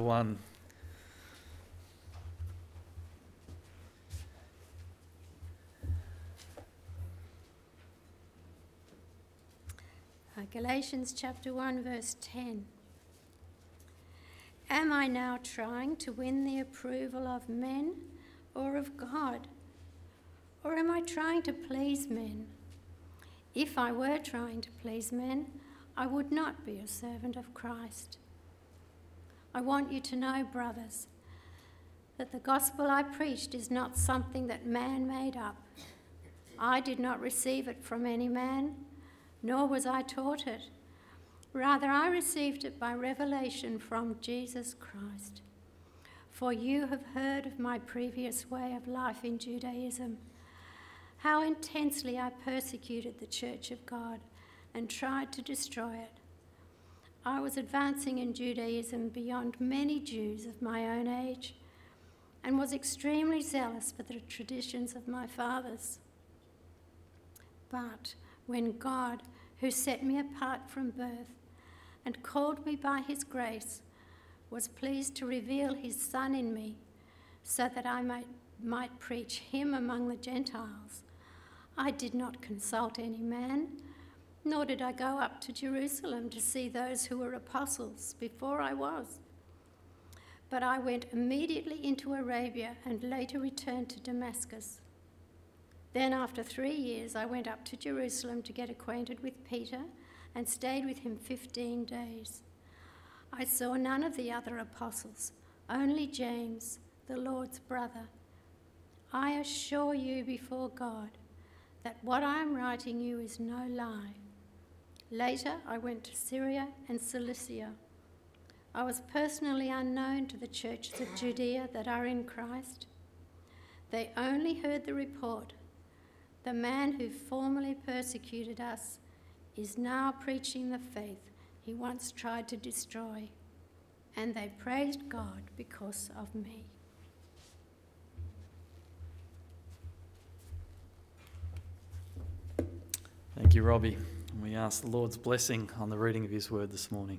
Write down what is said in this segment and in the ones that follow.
1. Uh, Galatians chapter 1, verse 10. Am I now trying to win the approval of men or of God? Or am I trying to please men? If I were trying to please men, I would not be a servant of Christ. I want you to know, brothers, that the gospel I preached is not something that man made up. I did not receive it from any man, nor was I taught it. Rather, I received it by revelation from Jesus Christ. For you have heard of my previous way of life in Judaism, how intensely I persecuted the church of God and tried to destroy it. I was advancing in Judaism beyond many Jews of my own age and was extremely zealous for the traditions of my fathers. But when God, who set me apart from birth and called me by his grace, was pleased to reveal his Son in me so that I might, might preach him among the Gentiles, I did not consult any man nor did I go up to Jerusalem to see those who were apostles before I was. But I went immediately into Arabia and later returned to Damascus. Then, after three years, I went up to Jerusalem to get acquainted with Peter and stayed with him 15 days. I saw none of the other apostles, only James, the Lord's brother. I assure you before God that what I am writing you is no lie. Later, I went to Syria and Cilicia. I was personally unknown to the churches of Judea that are in Christ. They only heard the report the man who formerly persecuted us is now preaching the faith he once tried to destroy, and they praised God because of me. Thank you, Robbie. And we ask the Lord's blessing on the reading of His word this morning.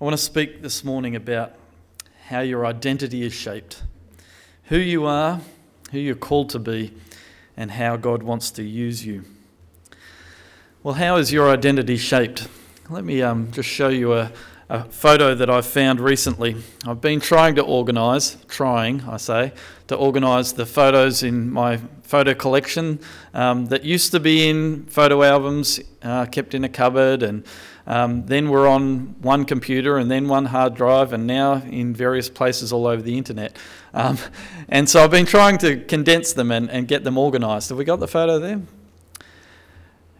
I want to speak this morning about how your identity is shaped, who you are, who you're called to be, and how God wants to use you. Well, how is your identity shaped? Let me um, just show you a, a photo that I found recently. I've been trying to organise, trying, I say, to organise the photos in my photo collection um, that used to be in photo albums, uh, kept in a cupboard, and um, then were on one computer and then one hard drive, and now in various places all over the internet. Um, and so I've been trying to condense them and, and get them organised. Have we got the photo there?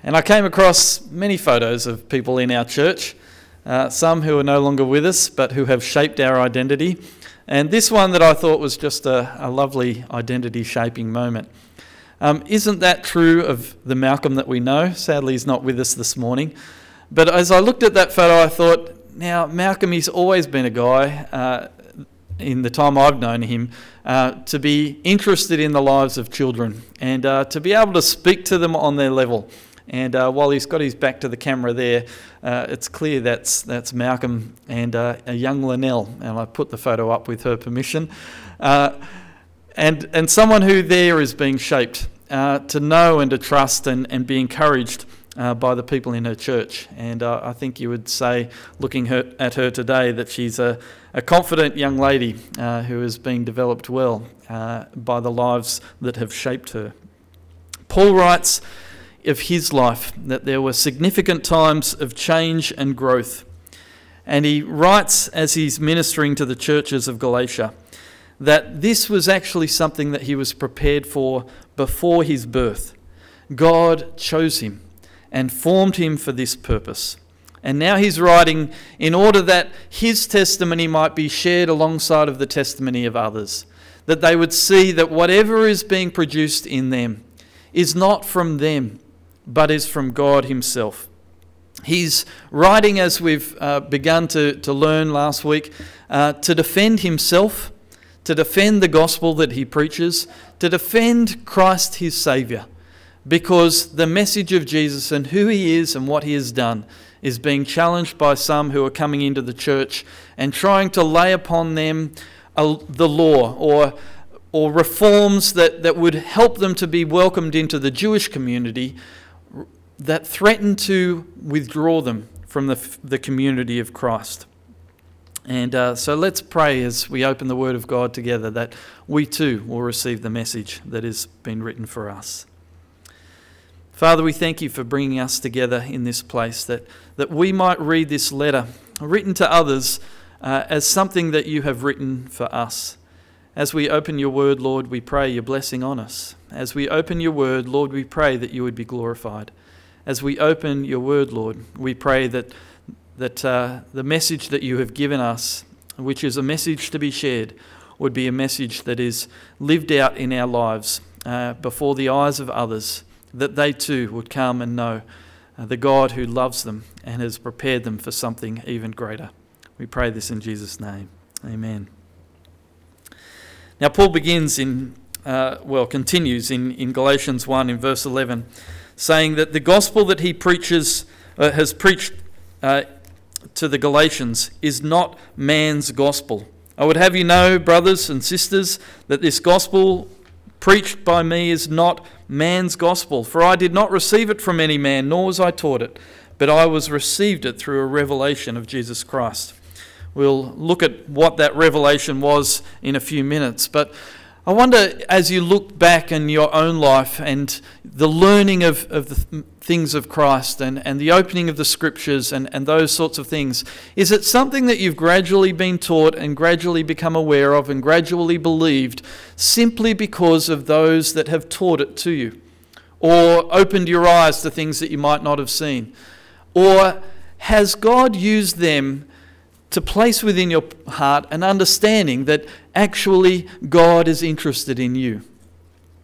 And I came across many photos of people in our church uh, some who are no longer with us, but who have shaped our identity. And this one that I thought was just a, a lovely identity shaping moment. Um, isn't that true of the Malcolm that we know? Sadly, he's not with us this morning. But as I looked at that photo, I thought, now, Malcolm, he's always been a guy, uh, in the time I've known him, uh, to be interested in the lives of children and uh, to be able to speak to them on their level. And uh, while he's got his back to the camera there, uh, it's clear that's, that's Malcolm and uh, a young Linnell. And I put the photo up with her permission. Uh, and, and someone who there is being shaped uh, to know and to trust and, and be encouraged uh, by the people in her church. And I think you would say, looking her, at her today, that she's a, a confident young lady who is being developed well by the lives that have shaped her. Paul writes, of his life that there were significant times of change and growth. And he writes as he's ministering to the churches of Galatia that this was actually something that he was prepared for before his birth. God chose him and formed him for this purpose. And now he's writing in order that his testimony might be shared alongside of the testimony of others, that they would see that whatever is being produced in them is not from them, but is from God Himself. He's writing, as we've uh, begun to, to learn last week, uh, to defend himself, to defend the gospel that he preaches, to defend Christ his Saviour, because the message of Jesus and who he is and what he has done is being challenged by some who are coming into the church and trying to lay upon them a, the law or, or reforms that, that would help them to be welcomed into the Jewish community that threaten to withdraw them from the, the community of Christ. And uh, so let's pray as we open the Word of God together that we too will receive the message that has been written for us. Father, we thank you for bringing us together in this place, that, that we might read this letter written to others uh, as something that you have written for us. As we open your word, Lord, we pray your blessing on us. As we open your word, Lord, we pray that you would be glorified. As we open your word, Lord, we pray that that uh, the message that you have given us, which is a message to be shared, would be a message that is lived out in our lives uh, before the eyes of others, that they too would come and know uh, the God who loves them and has prepared them for something even greater. We pray this in Jesus' name. Amen. Now, Paul begins in, uh, well, continues in, in Galatians 1 in verse 11, saying that the gospel that he preaches, uh, has preached uh, to the Galatians is not man's gospel. I would have you know, brothers and sisters, that this gospel preached by me is not man's gospel, for I did not receive it from any man, nor was I taught it, but I was received it through a revelation of Jesus Christ. We'll look at what that revelation was in a few minutes, but I wonder as you look back in your own life and the learning of, of the things of Christ and, and the opening of the scriptures and, and those sorts of things, is it something that you've gradually been taught and gradually become aware of and gradually believed simply because of those that have taught it to you? Or opened your eyes to things that you might not have seen? Or has God used them to place within your heart an understanding that actually God is interested in you.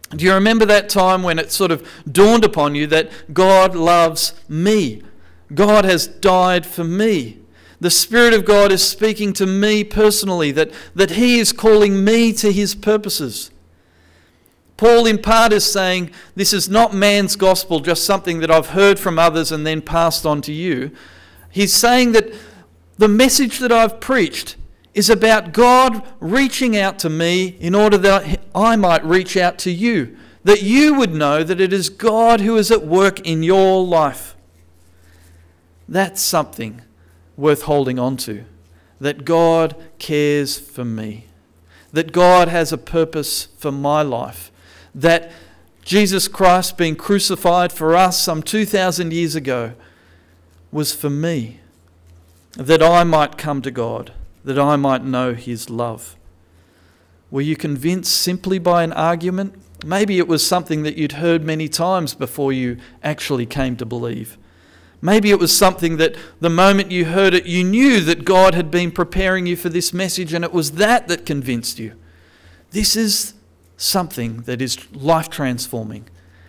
Do you remember that time when it sort of dawned upon you that God loves me? God has died for me. The Spirit of God is speaking to me personally, that, that He is calling me to His purposes. Paul, in part, is saying this is not man's gospel, just something that I've heard from others and then passed on to you. He's saying that the message that I've preached is about God reaching out to me in order that I might reach out to you, that you would know that it is God who is at work in your life. That's something worth holding on to, that God cares for me, that God has a purpose for my life, that Jesus Christ being crucified for us some 2,000 years ago was for me that I might come to God, that I might know His love. Were you convinced simply by an argument? Maybe it was something that you'd heard many times before you actually came to believe. Maybe it was something that the moment you heard it, you knew that God had been preparing you for this message, and it was that that convinced you. This is something that is life transforming.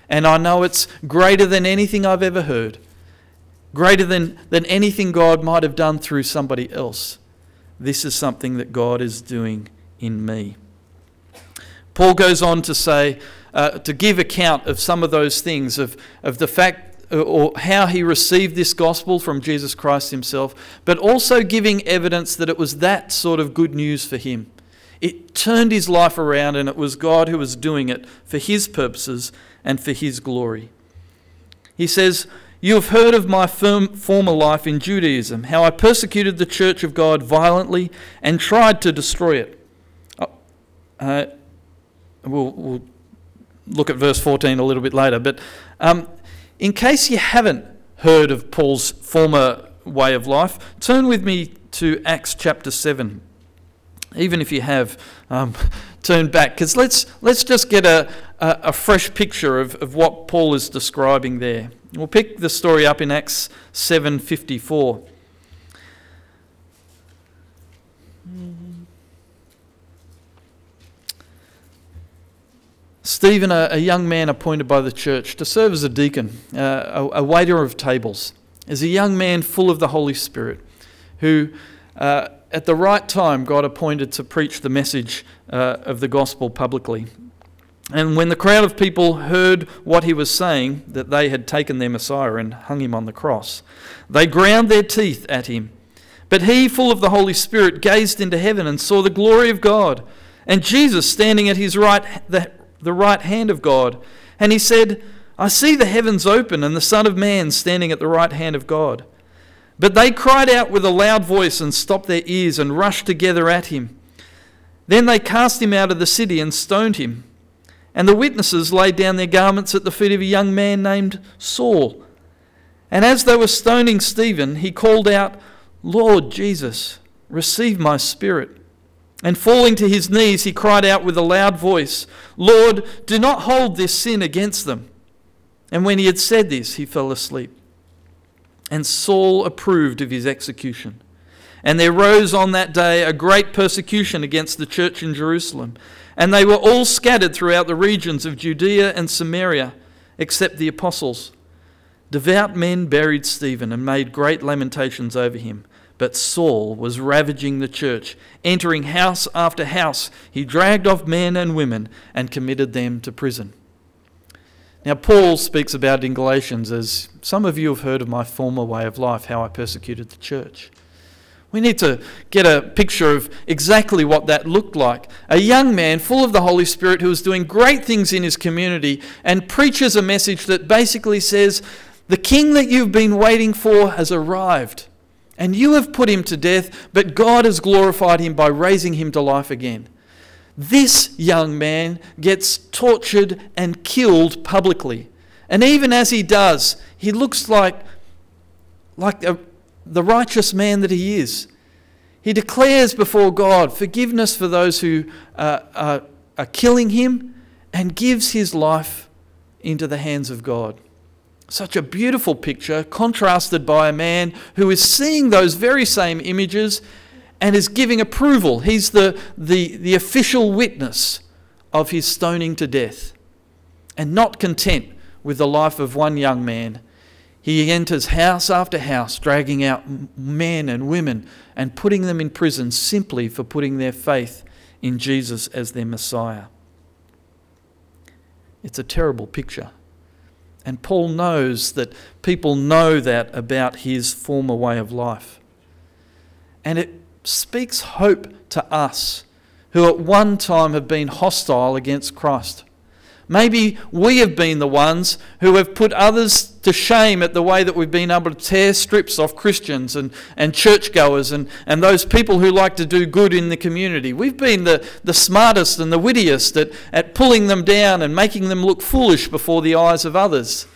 And I know it's greater than anything I've ever heard greater than, than anything God might have done through somebody else. This is something that God is doing in me. Paul goes on to say, uh, to give account of some of those things, of, of the fact uh, or how he received this gospel from Jesus Christ himself, but also giving evidence that it was that sort of good news for him. It turned his life around, and it was God who was doing it for his purposes and for his glory. He says, you have heard of my firm, former life in Judaism, how I persecuted the church of God violently and tried to destroy it. Uh, uh, we'll, we'll, look at verse 14 a little bit later, but um, in case you haven't heard of Paul's former way of life, turn with me to Acts chapter 7. Even if you have, um, turn back, because let's, let's just get a, a, a fresh picture of, of what Paul is describing there. We'll pick the story up in Acts 7:54. Stephen, a, a, young man appointed by the church to serve as a deacon, uh, a, a, waiter of tables, is a young man full of the Holy Spirit who, uh, at the right time, God appointed to preach the message uh, of the gospel publicly. And when the crowd of people heard what he was saying, that they had taken their Messiah and hung him on the cross, they ground their teeth at him. But he, full of the Holy Spirit, gazed into heaven and saw the glory of God, and Jesus standing at his right, the, the right hand of God. And he said, I see the heavens open and the Son of Man standing at the right hand of God. But they cried out with a loud voice and stopped their ears and rushed together at him. Then they cast him out of the city and stoned him. And the witnesses laid down their garments at the feet of a young man named Saul. And as they were stoning Stephen, he called out, Lord Jesus, receive my spirit. And falling to his knees, he cried out with a loud voice, Lord, do not hold this sin against them. And when he had said this, he fell asleep. And Saul approved of his execution. And there rose on that day a great persecution against the church in Jerusalem and they were all scattered throughout the regions of Judea and Samaria, except the apostles. Devout men buried Stephen and made great lamentations over him. But Saul was ravaging the church. Entering house after house, he dragged off men and women and committed them to prison. Now, Paul speaks about in Galatians as some of you have heard of my former way of life, how I persecuted the church. We need to get a picture of exactly what that looked like. A young man full of the Holy Spirit who was doing great things in his community and preaches a message that basically says, The king that you've been waiting for has arrived. And you have put him to death, but God has glorified him by raising him to life again. This young man gets tortured and killed publicly. And even as he does, he looks like, like a, the righteous man that he is. He declares before God forgiveness for those who uh, are, are killing him and gives his life into the hands of God. Such a beautiful picture, contrasted by a man who is seeing those very same images and is giving approval. He's the, the, the official witness of his stoning to death. And not content with the life of one young man, he enters house after house, dragging out men and women and putting them in prison simply for putting their faith in Jesus as their Messiah. It's a terrible picture. And Paul knows that people know that about his former way of life. And it speaks hope to us who at one time have been hostile against Christ. Maybe we have been the ones who have put others to shame at the way that we've been able to tear strips off Christians and, and churchgoers and, and those people who like to do good in the community. We've been the, the smartest and the wittiest at, at pulling them down and making them look foolish before the eyes of others,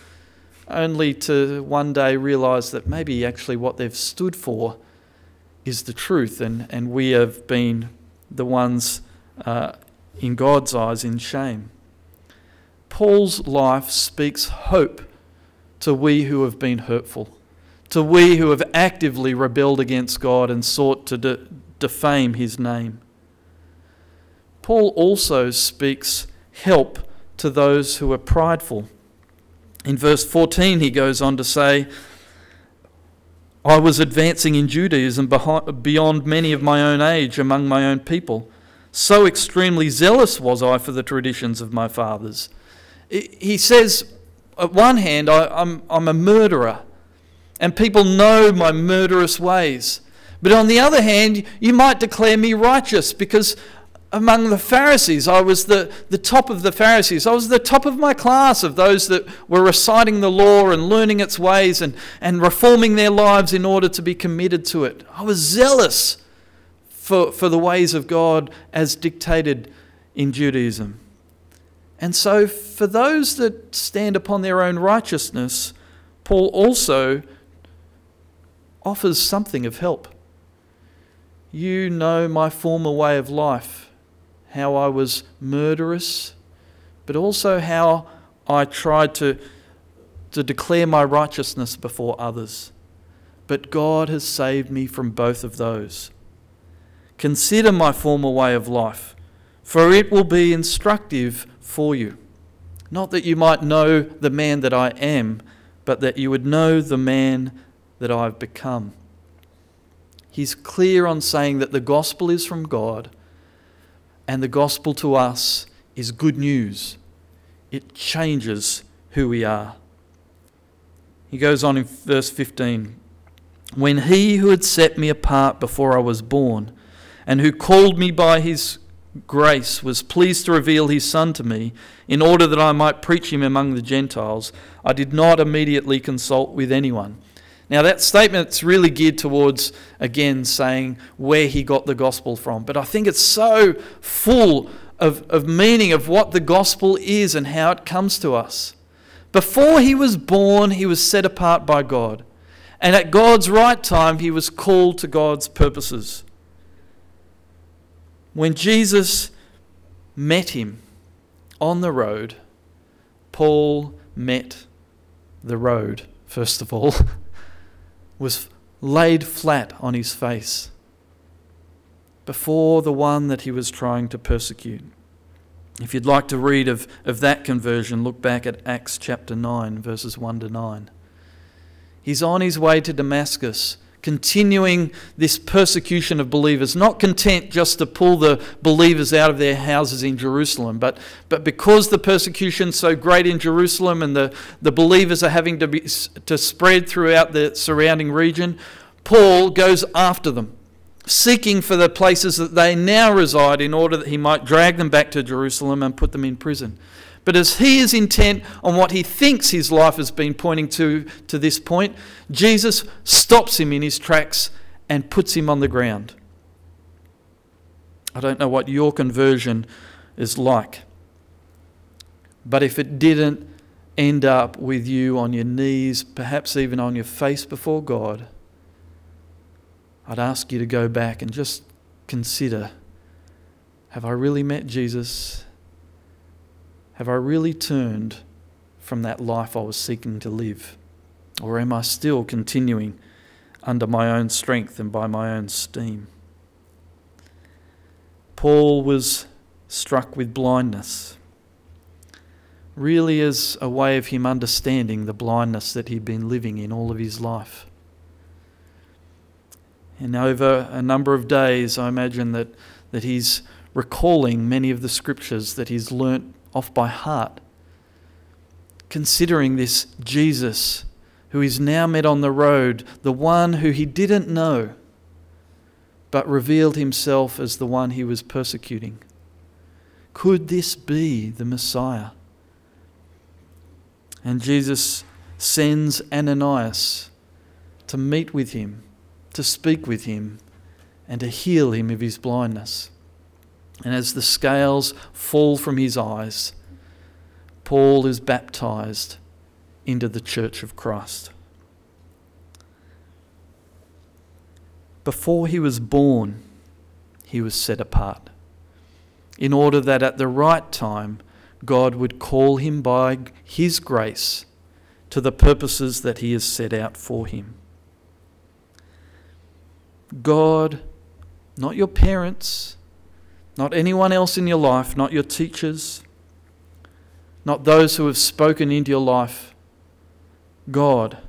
only to one day realise that maybe actually what they've stood for is the truth and, and we have been the ones uh, in God's eyes in shame. Paul's life speaks hope to we who have been hurtful, to we who have actively rebelled against God and sought to de- defame his name. Paul also speaks help to those who are prideful. In verse 14, he goes on to say, I was advancing in Judaism beyond many of my own age among my own people. So extremely zealous was I for the traditions of my fathers he says, at one hand, I, I'm, I'm a murderer, and people know my murderous ways. But on the other hand, you might declare me righteous because among the Pharisees, I was the, the top of the Pharisees. I was the top of my class of those that were reciting the law and learning its ways and, and reforming their lives in order to be committed to it. I was zealous for, for the ways of God as dictated in Judaism. And so, for those that stand upon their own righteousness, Paul also offers something of help. You know my former way of life, how I was murderous, but also how I tried to, to declare my righteousness before others. But God has saved me from both of those. Consider my former way of life, for it will be instructive for you. Not that you might know the man that I am, but that you would know the man that I've become. He's clear on saying that the gospel is from God, and the gospel to us is good news it changes who we are. He goes on in verse 15 When he who had set me apart before I was born, and who called me by his grace, was pleased to reveal his Son to me, in order that I might preach him among the Gentiles, I did not immediately consult with anyone. Now, that statement's really geared towards, again, saying where he got the gospel from. But I think it's so full of, of meaning of what the gospel is and how it comes to us. Before he was born, he was set apart by God. And at God's right time, he was called to God's purposes. When Jesus met him on the road, Paul met the road, first of all, was laid flat on his face before the one that he was trying to persecute. If you'd like to read of, of that conversion, look back at Acts chapter 9, verses 1 to 9. He's on his way to Damascus, continuing this persecution of believers, not content just to pull the believers out of their houses in Jerusalem, but, but because the persecution's so great in Jerusalem and the, the believers are having to, be, to spread throughout the surrounding region, Paul goes after them seeking for the places that they now reside in order that he might drag them back to Jerusalem and put them in prison. But as he is intent on what he thinks his life has been pointing to to this point, Jesus stops him in his tracks and puts him on the ground. I don't know what your conversion is like. But if it didn't end up with you on your knees, perhaps even on your face before God, I'd ask you to go back and just consider have I really met Jesus? Have I really turned from that life I was seeking to live? Or am I still continuing under my own strength and by my own steam? Paul was struck with blindness, really as a way of him understanding the blindness that he'd been living in all of his life. And over a number of days, I imagine that, that he's recalling many of the scriptures that he's learnt off by heart. Considering this Jesus who is now met on the road, the one who he didn't know, but revealed himself as the one he was persecuting. Could this be the Messiah? And Jesus sends Ananias to meet with him to speak with him and to heal him of his blindness. And as the scales fall from his eyes, Paul is baptized into the church of Christ. Before he was born, he was set apart, in order that at the right time God would call him by his grace to the purposes that he has set out for him. God, not your parents, not anyone else in your life, not your teachers, not those who have spoken into your life. God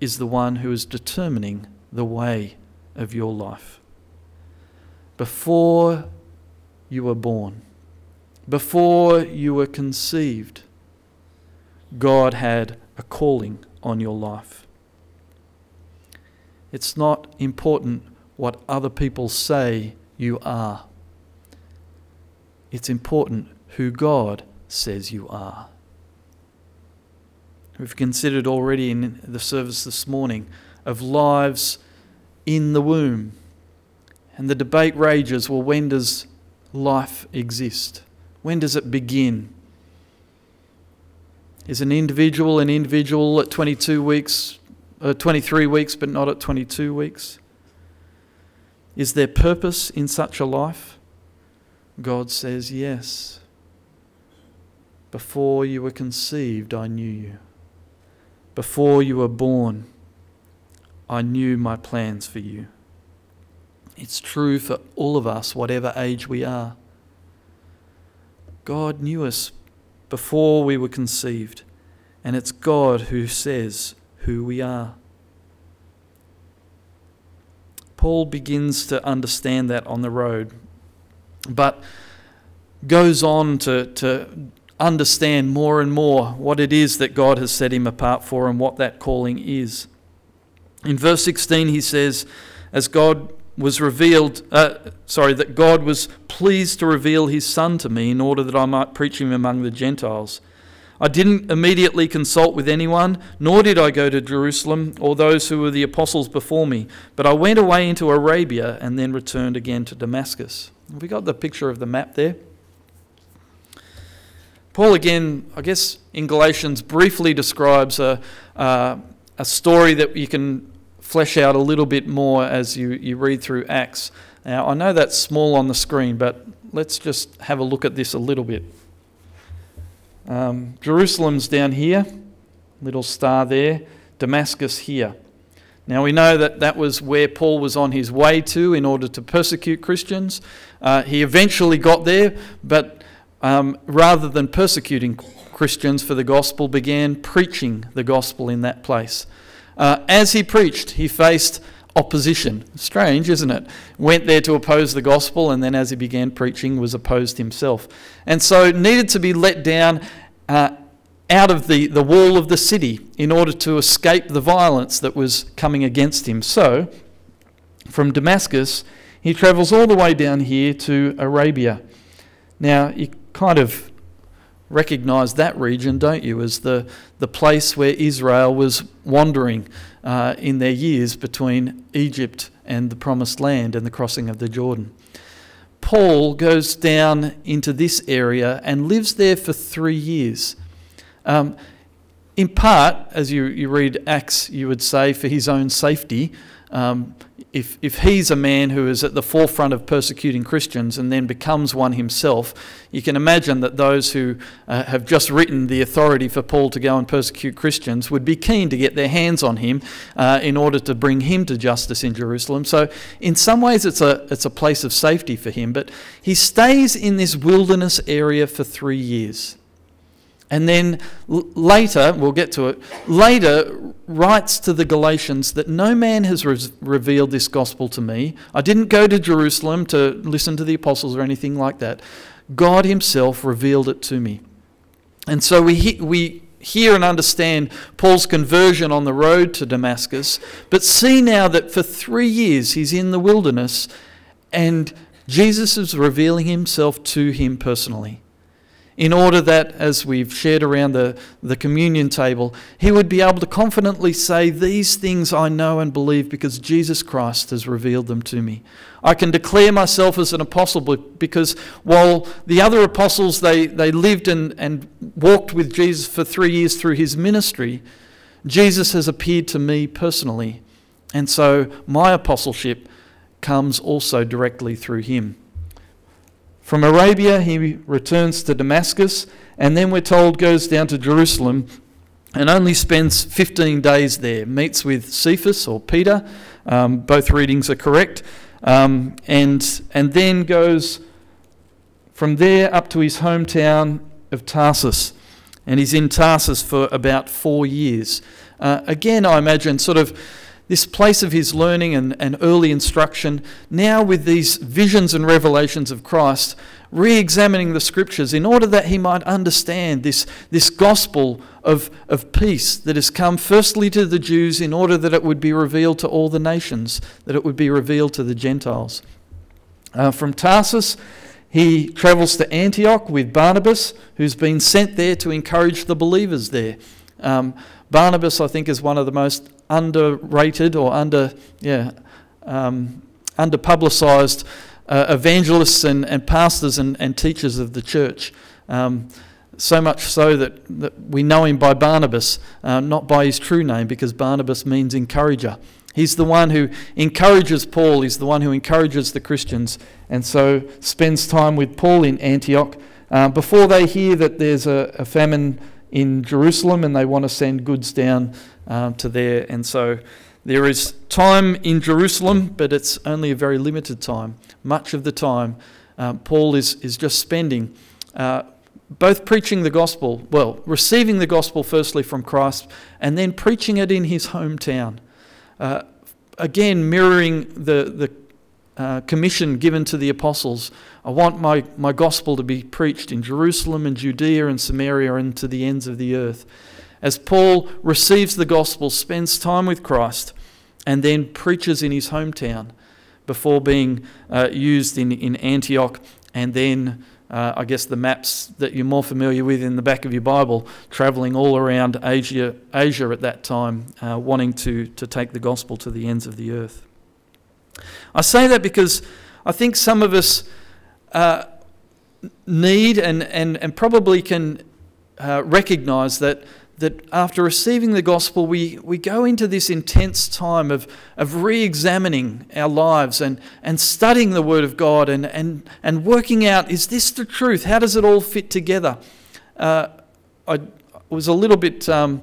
is the one who is determining the way of your life. Before you were born, before you were conceived, God had a calling on your life. It's not important what other people say you are. It's important who God says you are. We've considered already in the service this morning of lives in the womb. And the debate rages well, when does life exist? When does it begin? Is an individual an individual at 22 weeks, uh, 23 weeks, but not at 22 weeks? Is there purpose in such a life? God says, Yes. Before you were conceived, I knew you. Before you were born, I knew my plans for you. It's true for all of us, whatever age we are. God knew us before we were conceived, and it's God who says who we are. Paul begins to understand that on the road, but goes on to, to understand more and more what it is that God has set him apart for and what that calling is. In verse 16, he says, As God was revealed, uh, sorry, that God was pleased to reveal his Son to me in order that I might preach him among the Gentiles. I didn't immediately consult with anyone, nor did I go to Jerusalem or those who were the apostles before me, but I went away into Arabia and then returned again to Damascus. Have we got the picture of the map there? Paul, again, I guess in Galatians, briefly describes a, uh, a story that you can flesh out a little bit more as you, you read through Acts. Now, I know that's small on the screen, but let's just have a look at this a little bit. Um, Jerusalem's down here, little star there, Damascus here. Now we know that that was where Paul was on his way to in order to persecute Christians. Uh, he eventually got there, but um, rather than persecuting Christians for the gospel, began preaching the gospel in that place. Uh, as he preached, he faced opposition. Strange, isn't it? Went there to oppose the gospel, and then as he began preaching, was opposed himself. And so needed to be let down uh, out of the, the wall of the city in order to escape the violence that was coming against him. So, from Damascus, he travels all the way down here to Arabia. Now, you kind of recognize that region, don't you, as the, the place where Israel was wandering uh, in their years between Egypt and the Promised Land and the crossing of the Jordan. Paul goes down into this area and lives there for three years. Um, in part, as you, you read Acts, you would say for his own safety, um, if, if he's a man who is at the forefront of persecuting Christians and then becomes one himself, you can imagine that those who uh, have just written the authority for Paul to go and persecute Christians would be keen to get their hands on him uh, in order to bring him to justice in Jerusalem. So, in some ways, it's a, it's a place of safety for him, but he stays in this wilderness area for three years. And then later, we'll get to it, later writes to the Galatians that no man has re- revealed this gospel to me. I didn't go to Jerusalem to listen to the apostles or anything like that. God Himself revealed it to me. And so we, he- we hear and understand Paul's conversion on the road to Damascus, but see now that for three years he's in the wilderness and Jesus is revealing Himself to him personally in order that, as we've shared around the, the communion table, he would be able to confidently say, These things I know and believe because Jesus Christ has revealed them to me. I can declare myself as an apostle because while the other apostles they, they lived and, and walked with Jesus for three years through his ministry, Jesus has appeared to me personally. And so my apostleship comes also directly through him. From Arabia, he returns to Damascus, and then we're told goes down to Jerusalem and only spends 15 days there. Meets with Cephas or Peter, um, both readings are correct, um, and, and then goes from there up to his hometown of Tarsus. And he's in Tarsus for about four years. Uh, again, I imagine sort of this place of his learning and, and early instruction, now with these visions and revelations of Christ, re examining the scriptures in order that he might understand this, this gospel of, of peace that has come firstly to the Jews in order that it would be revealed to all the nations, that it would be revealed to the Gentiles. Uh, from Tarsus, he travels to Antioch with Barnabas, who's been sent there to encourage the believers there. Um, Barnabas, I think, is one of the most underrated or under, yeah, um, under publicized uh, evangelists and, and pastors and, and teachers of the church. Um, so much so that, that we know him by Barnabas, uh, not by his true name, because Barnabas means encourager. He's the one who encourages Paul, he's the one who encourages the Christians, and so spends time with Paul in Antioch. Uh, before they hear that there's a, a famine in Jerusalem and they want to send goods down um, to there. And so there is time in Jerusalem, but it's only a very limited time. Much of the time, um, Paul is, is just spending uh, both preaching the gospel, well, receiving the gospel firstly from Christ, and then preaching it in his hometown. Uh, again, mirroring the, the uh, commission given to the apostles. I want my, my gospel to be preached in Jerusalem and Judea and Samaria and to the ends of the earth. As Paul receives the gospel, spends time with Christ, and then preaches in his hometown before being uh, used in, in Antioch and then uh, I guess the maps that you're more familiar with in the back of your Bible, traveling all around Asia, Asia at that time, uh, wanting to, to take the gospel to the ends of the earth. I say that because I think some of us uh, need and, and, and probably can uh, recognize that that after receiving the gospel, we, we go into this intense time of, of re examining our lives and, and studying the Word of God and, and, and working out is this the truth? How does it all fit together? Uh, I was a little bit, um,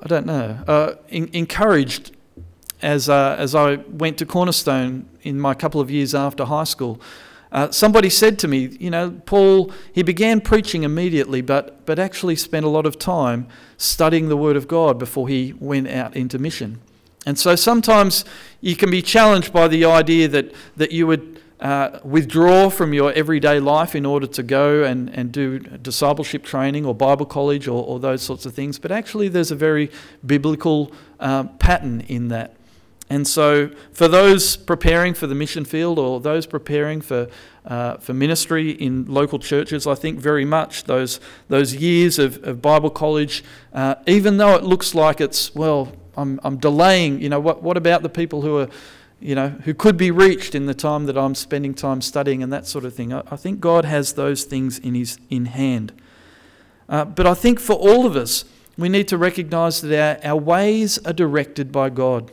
I don't know, uh, in, encouraged as, uh, as I went to Cornerstone in my couple of years after high school. Uh, somebody said to me, you know, Paul, he began preaching immediately, but, but actually spent a lot of time studying the Word of God before he went out into mission. And so sometimes you can be challenged by the idea that, that you would uh, withdraw from your everyday life in order to go and, and do discipleship training or Bible college or, or those sorts of things. But actually, there's a very biblical uh, pattern in that. And so, for those preparing for the mission field or those preparing for, uh, for ministry in local churches, I think very much those, those years of, of Bible college, uh, even though it looks like it's, well, I'm, I'm delaying, you know, what, what about the people who are, you know, who could be reached in the time that I'm spending time studying and that sort of thing? I, I think God has those things in, his, in hand. Uh, but I think for all of us, we need to recognize that our, our ways are directed by God.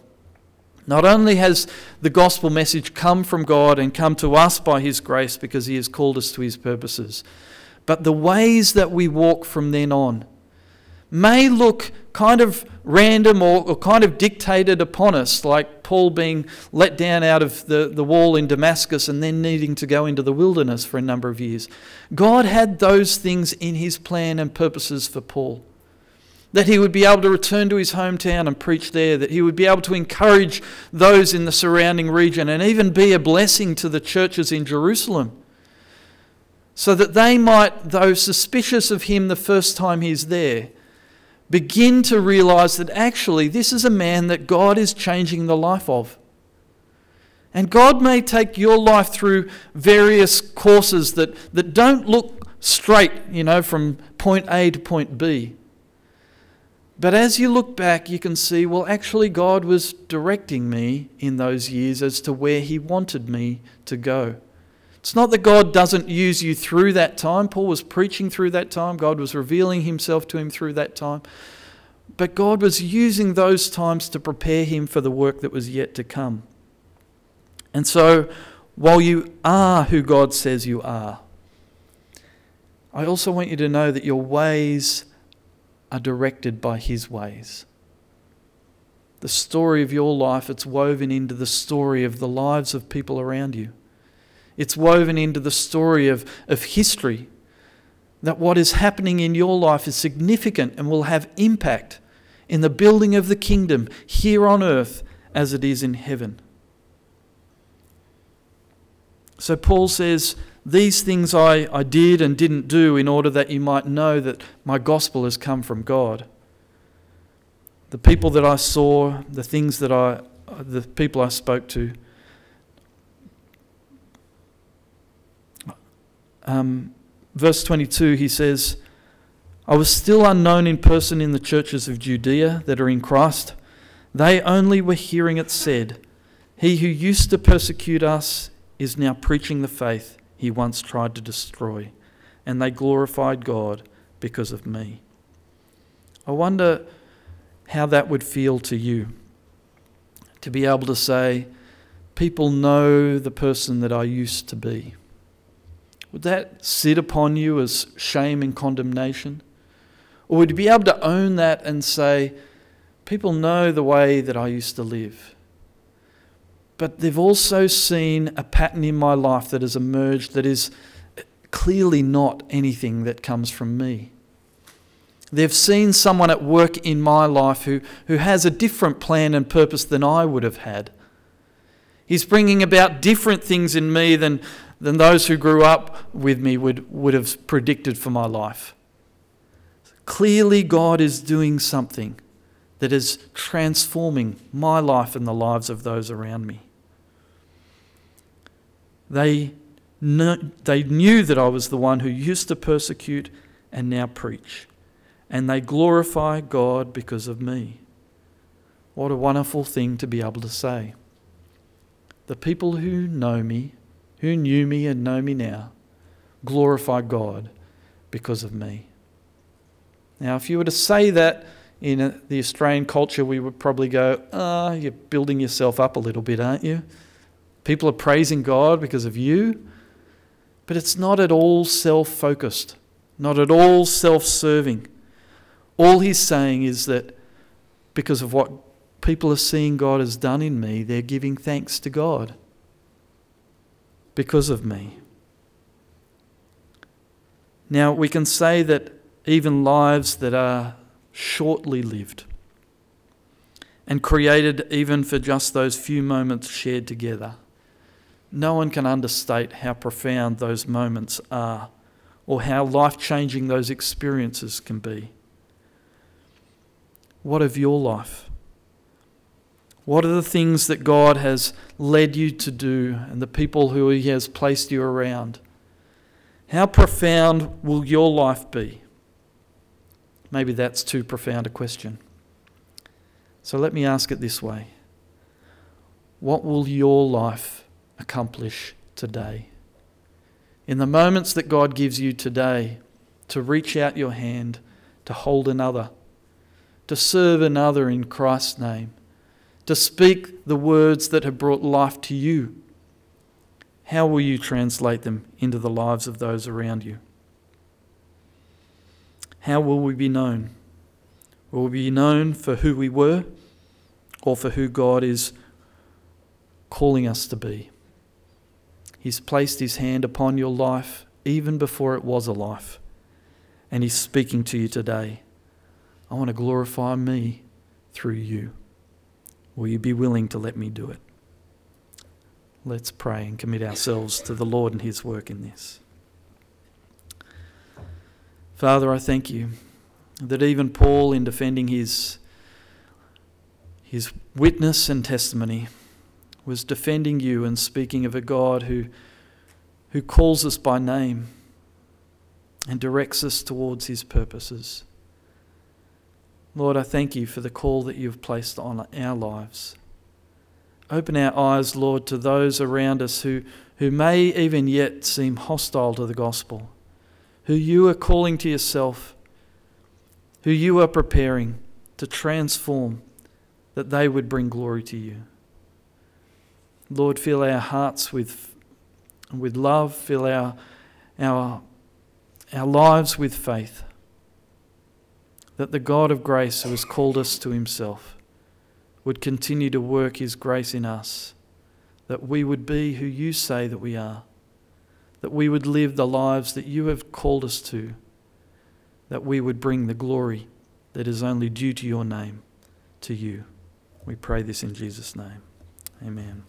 Not only has the gospel message come from God and come to us by His grace because He has called us to His purposes, but the ways that we walk from then on may look kind of random or, or, kind of dictated upon us, like Paul being let down out of the, the wall in Damascus and then needing to go into the wilderness for a number of years. God had those things in His plan and purposes for Paul that he would be able to return to his hometown and preach there, that he would be able to encourage those in the surrounding region and even be a blessing to the churches in Jerusalem. So that they might, though suspicious of him the first time he's there, begin to realize that actually this is a man that God is changing the life of. And God may take your life through various courses that, that don't look straight, you know, from point A to point B. But as you look back, you can see, well, actually, God was directing me in those years as to where He wanted me to go. It's not that God doesn't use you through that time. Paul was preaching through that time, God was revealing Himself to him through that time. But God was using those times to prepare him for the work that was yet to come. And so, while you are who God says you are, I also want you to know that your ways are directed by His ways. The story of your life, it's woven into the story of the lives of people around you. It's woven into the story of, of history. That what is happening in your life is significant and will have impact in the building of the kingdom here on earth as it is in heaven. So Paul says, these things I, I did and didn't do in order that you might know that my gospel has come from God. The people that I saw, the things that I, the people I spoke to. Um, verse 22, he says, I was still unknown in person in the churches of Judea that are in Christ. They only were hearing it said, He who used to persecute us is now preaching the faith he once tried to destroy, and they glorified God because of me. I wonder how that would feel to you to be able to say, People know the person that I used to be. Would that sit upon you as shame and condemnation? Or would you be able to own that and say, People know the way that I used to live? But they've also seen a pattern in my life that has emerged that is clearly not anything that comes from me. They've seen someone at work in my life who, who has a different plan and purpose than I would have had. He's bringing about different things in me than, than those who grew up with me would, would have predicted for my life. Clearly, God is doing something that is transforming my life and the lives of those around me. They, kn- they knew that I was the one who used to persecute and now preach, and they glorify God because of me. What a wonderful thing to be able to say. The people who know me, who knew me and know me now, glorify God because of me. Now, if you were to say that in the Australian culture, we would probably go, ah, oh, you're building yourself up a little bit, aren't you? People are praising God because of you. But it's not at all self focused, not at all self serving. All he's saying is that because of what people are seeing God has done in me, they're giving thanks to God because of me. Now, we can say that even lives that are shortly lived and created even for just those few moments shared together, no one can understate how profound those moments are or how life changing those experiences can be. What of your life? What are the things that God has led you to do and the people who He has placed you around? How profound will your life be? Maybe that's too profound a question. So let me ask it this way What will your life accomplish today? In the moments that God gives you today, to reach out your hand, to hold another, to serve another in Christ's name to speak the words that have brought life to you, how will you translate them into the lives of those around you? How will we be known? Will we be known for who we were or for who God is calling us to be? He's placed His hand upon your life even before it was a life, and He's speaking to you today. I want to glorify me through you. Will you be willing to let me do it? Let's pray and commit ourselves to the Lord and His work in this. Father, I thank you that even Paul, in defending his, his witness and testimony, was defending you and speaking of a God who, who calls us by name and directs us towards his purposes. Lord, I thank you for the call that you've placed on our lives. Open our eyes, Lord, to those around us who, who may even yet seem hostile to the gospel, who you are calling to yourself, who you are preparing to transform, that they would bring glory to you. Lord, fill our hearts with, with love, fill our, our, our lives with faith. That the God of grace who has called us to himself would continue to work his grace in us, that we would be who you say that we are, that we would live the lives that you have called us to, that we would bring the glory that is only due to your name to you. We pray this in Jesus' name. Amen.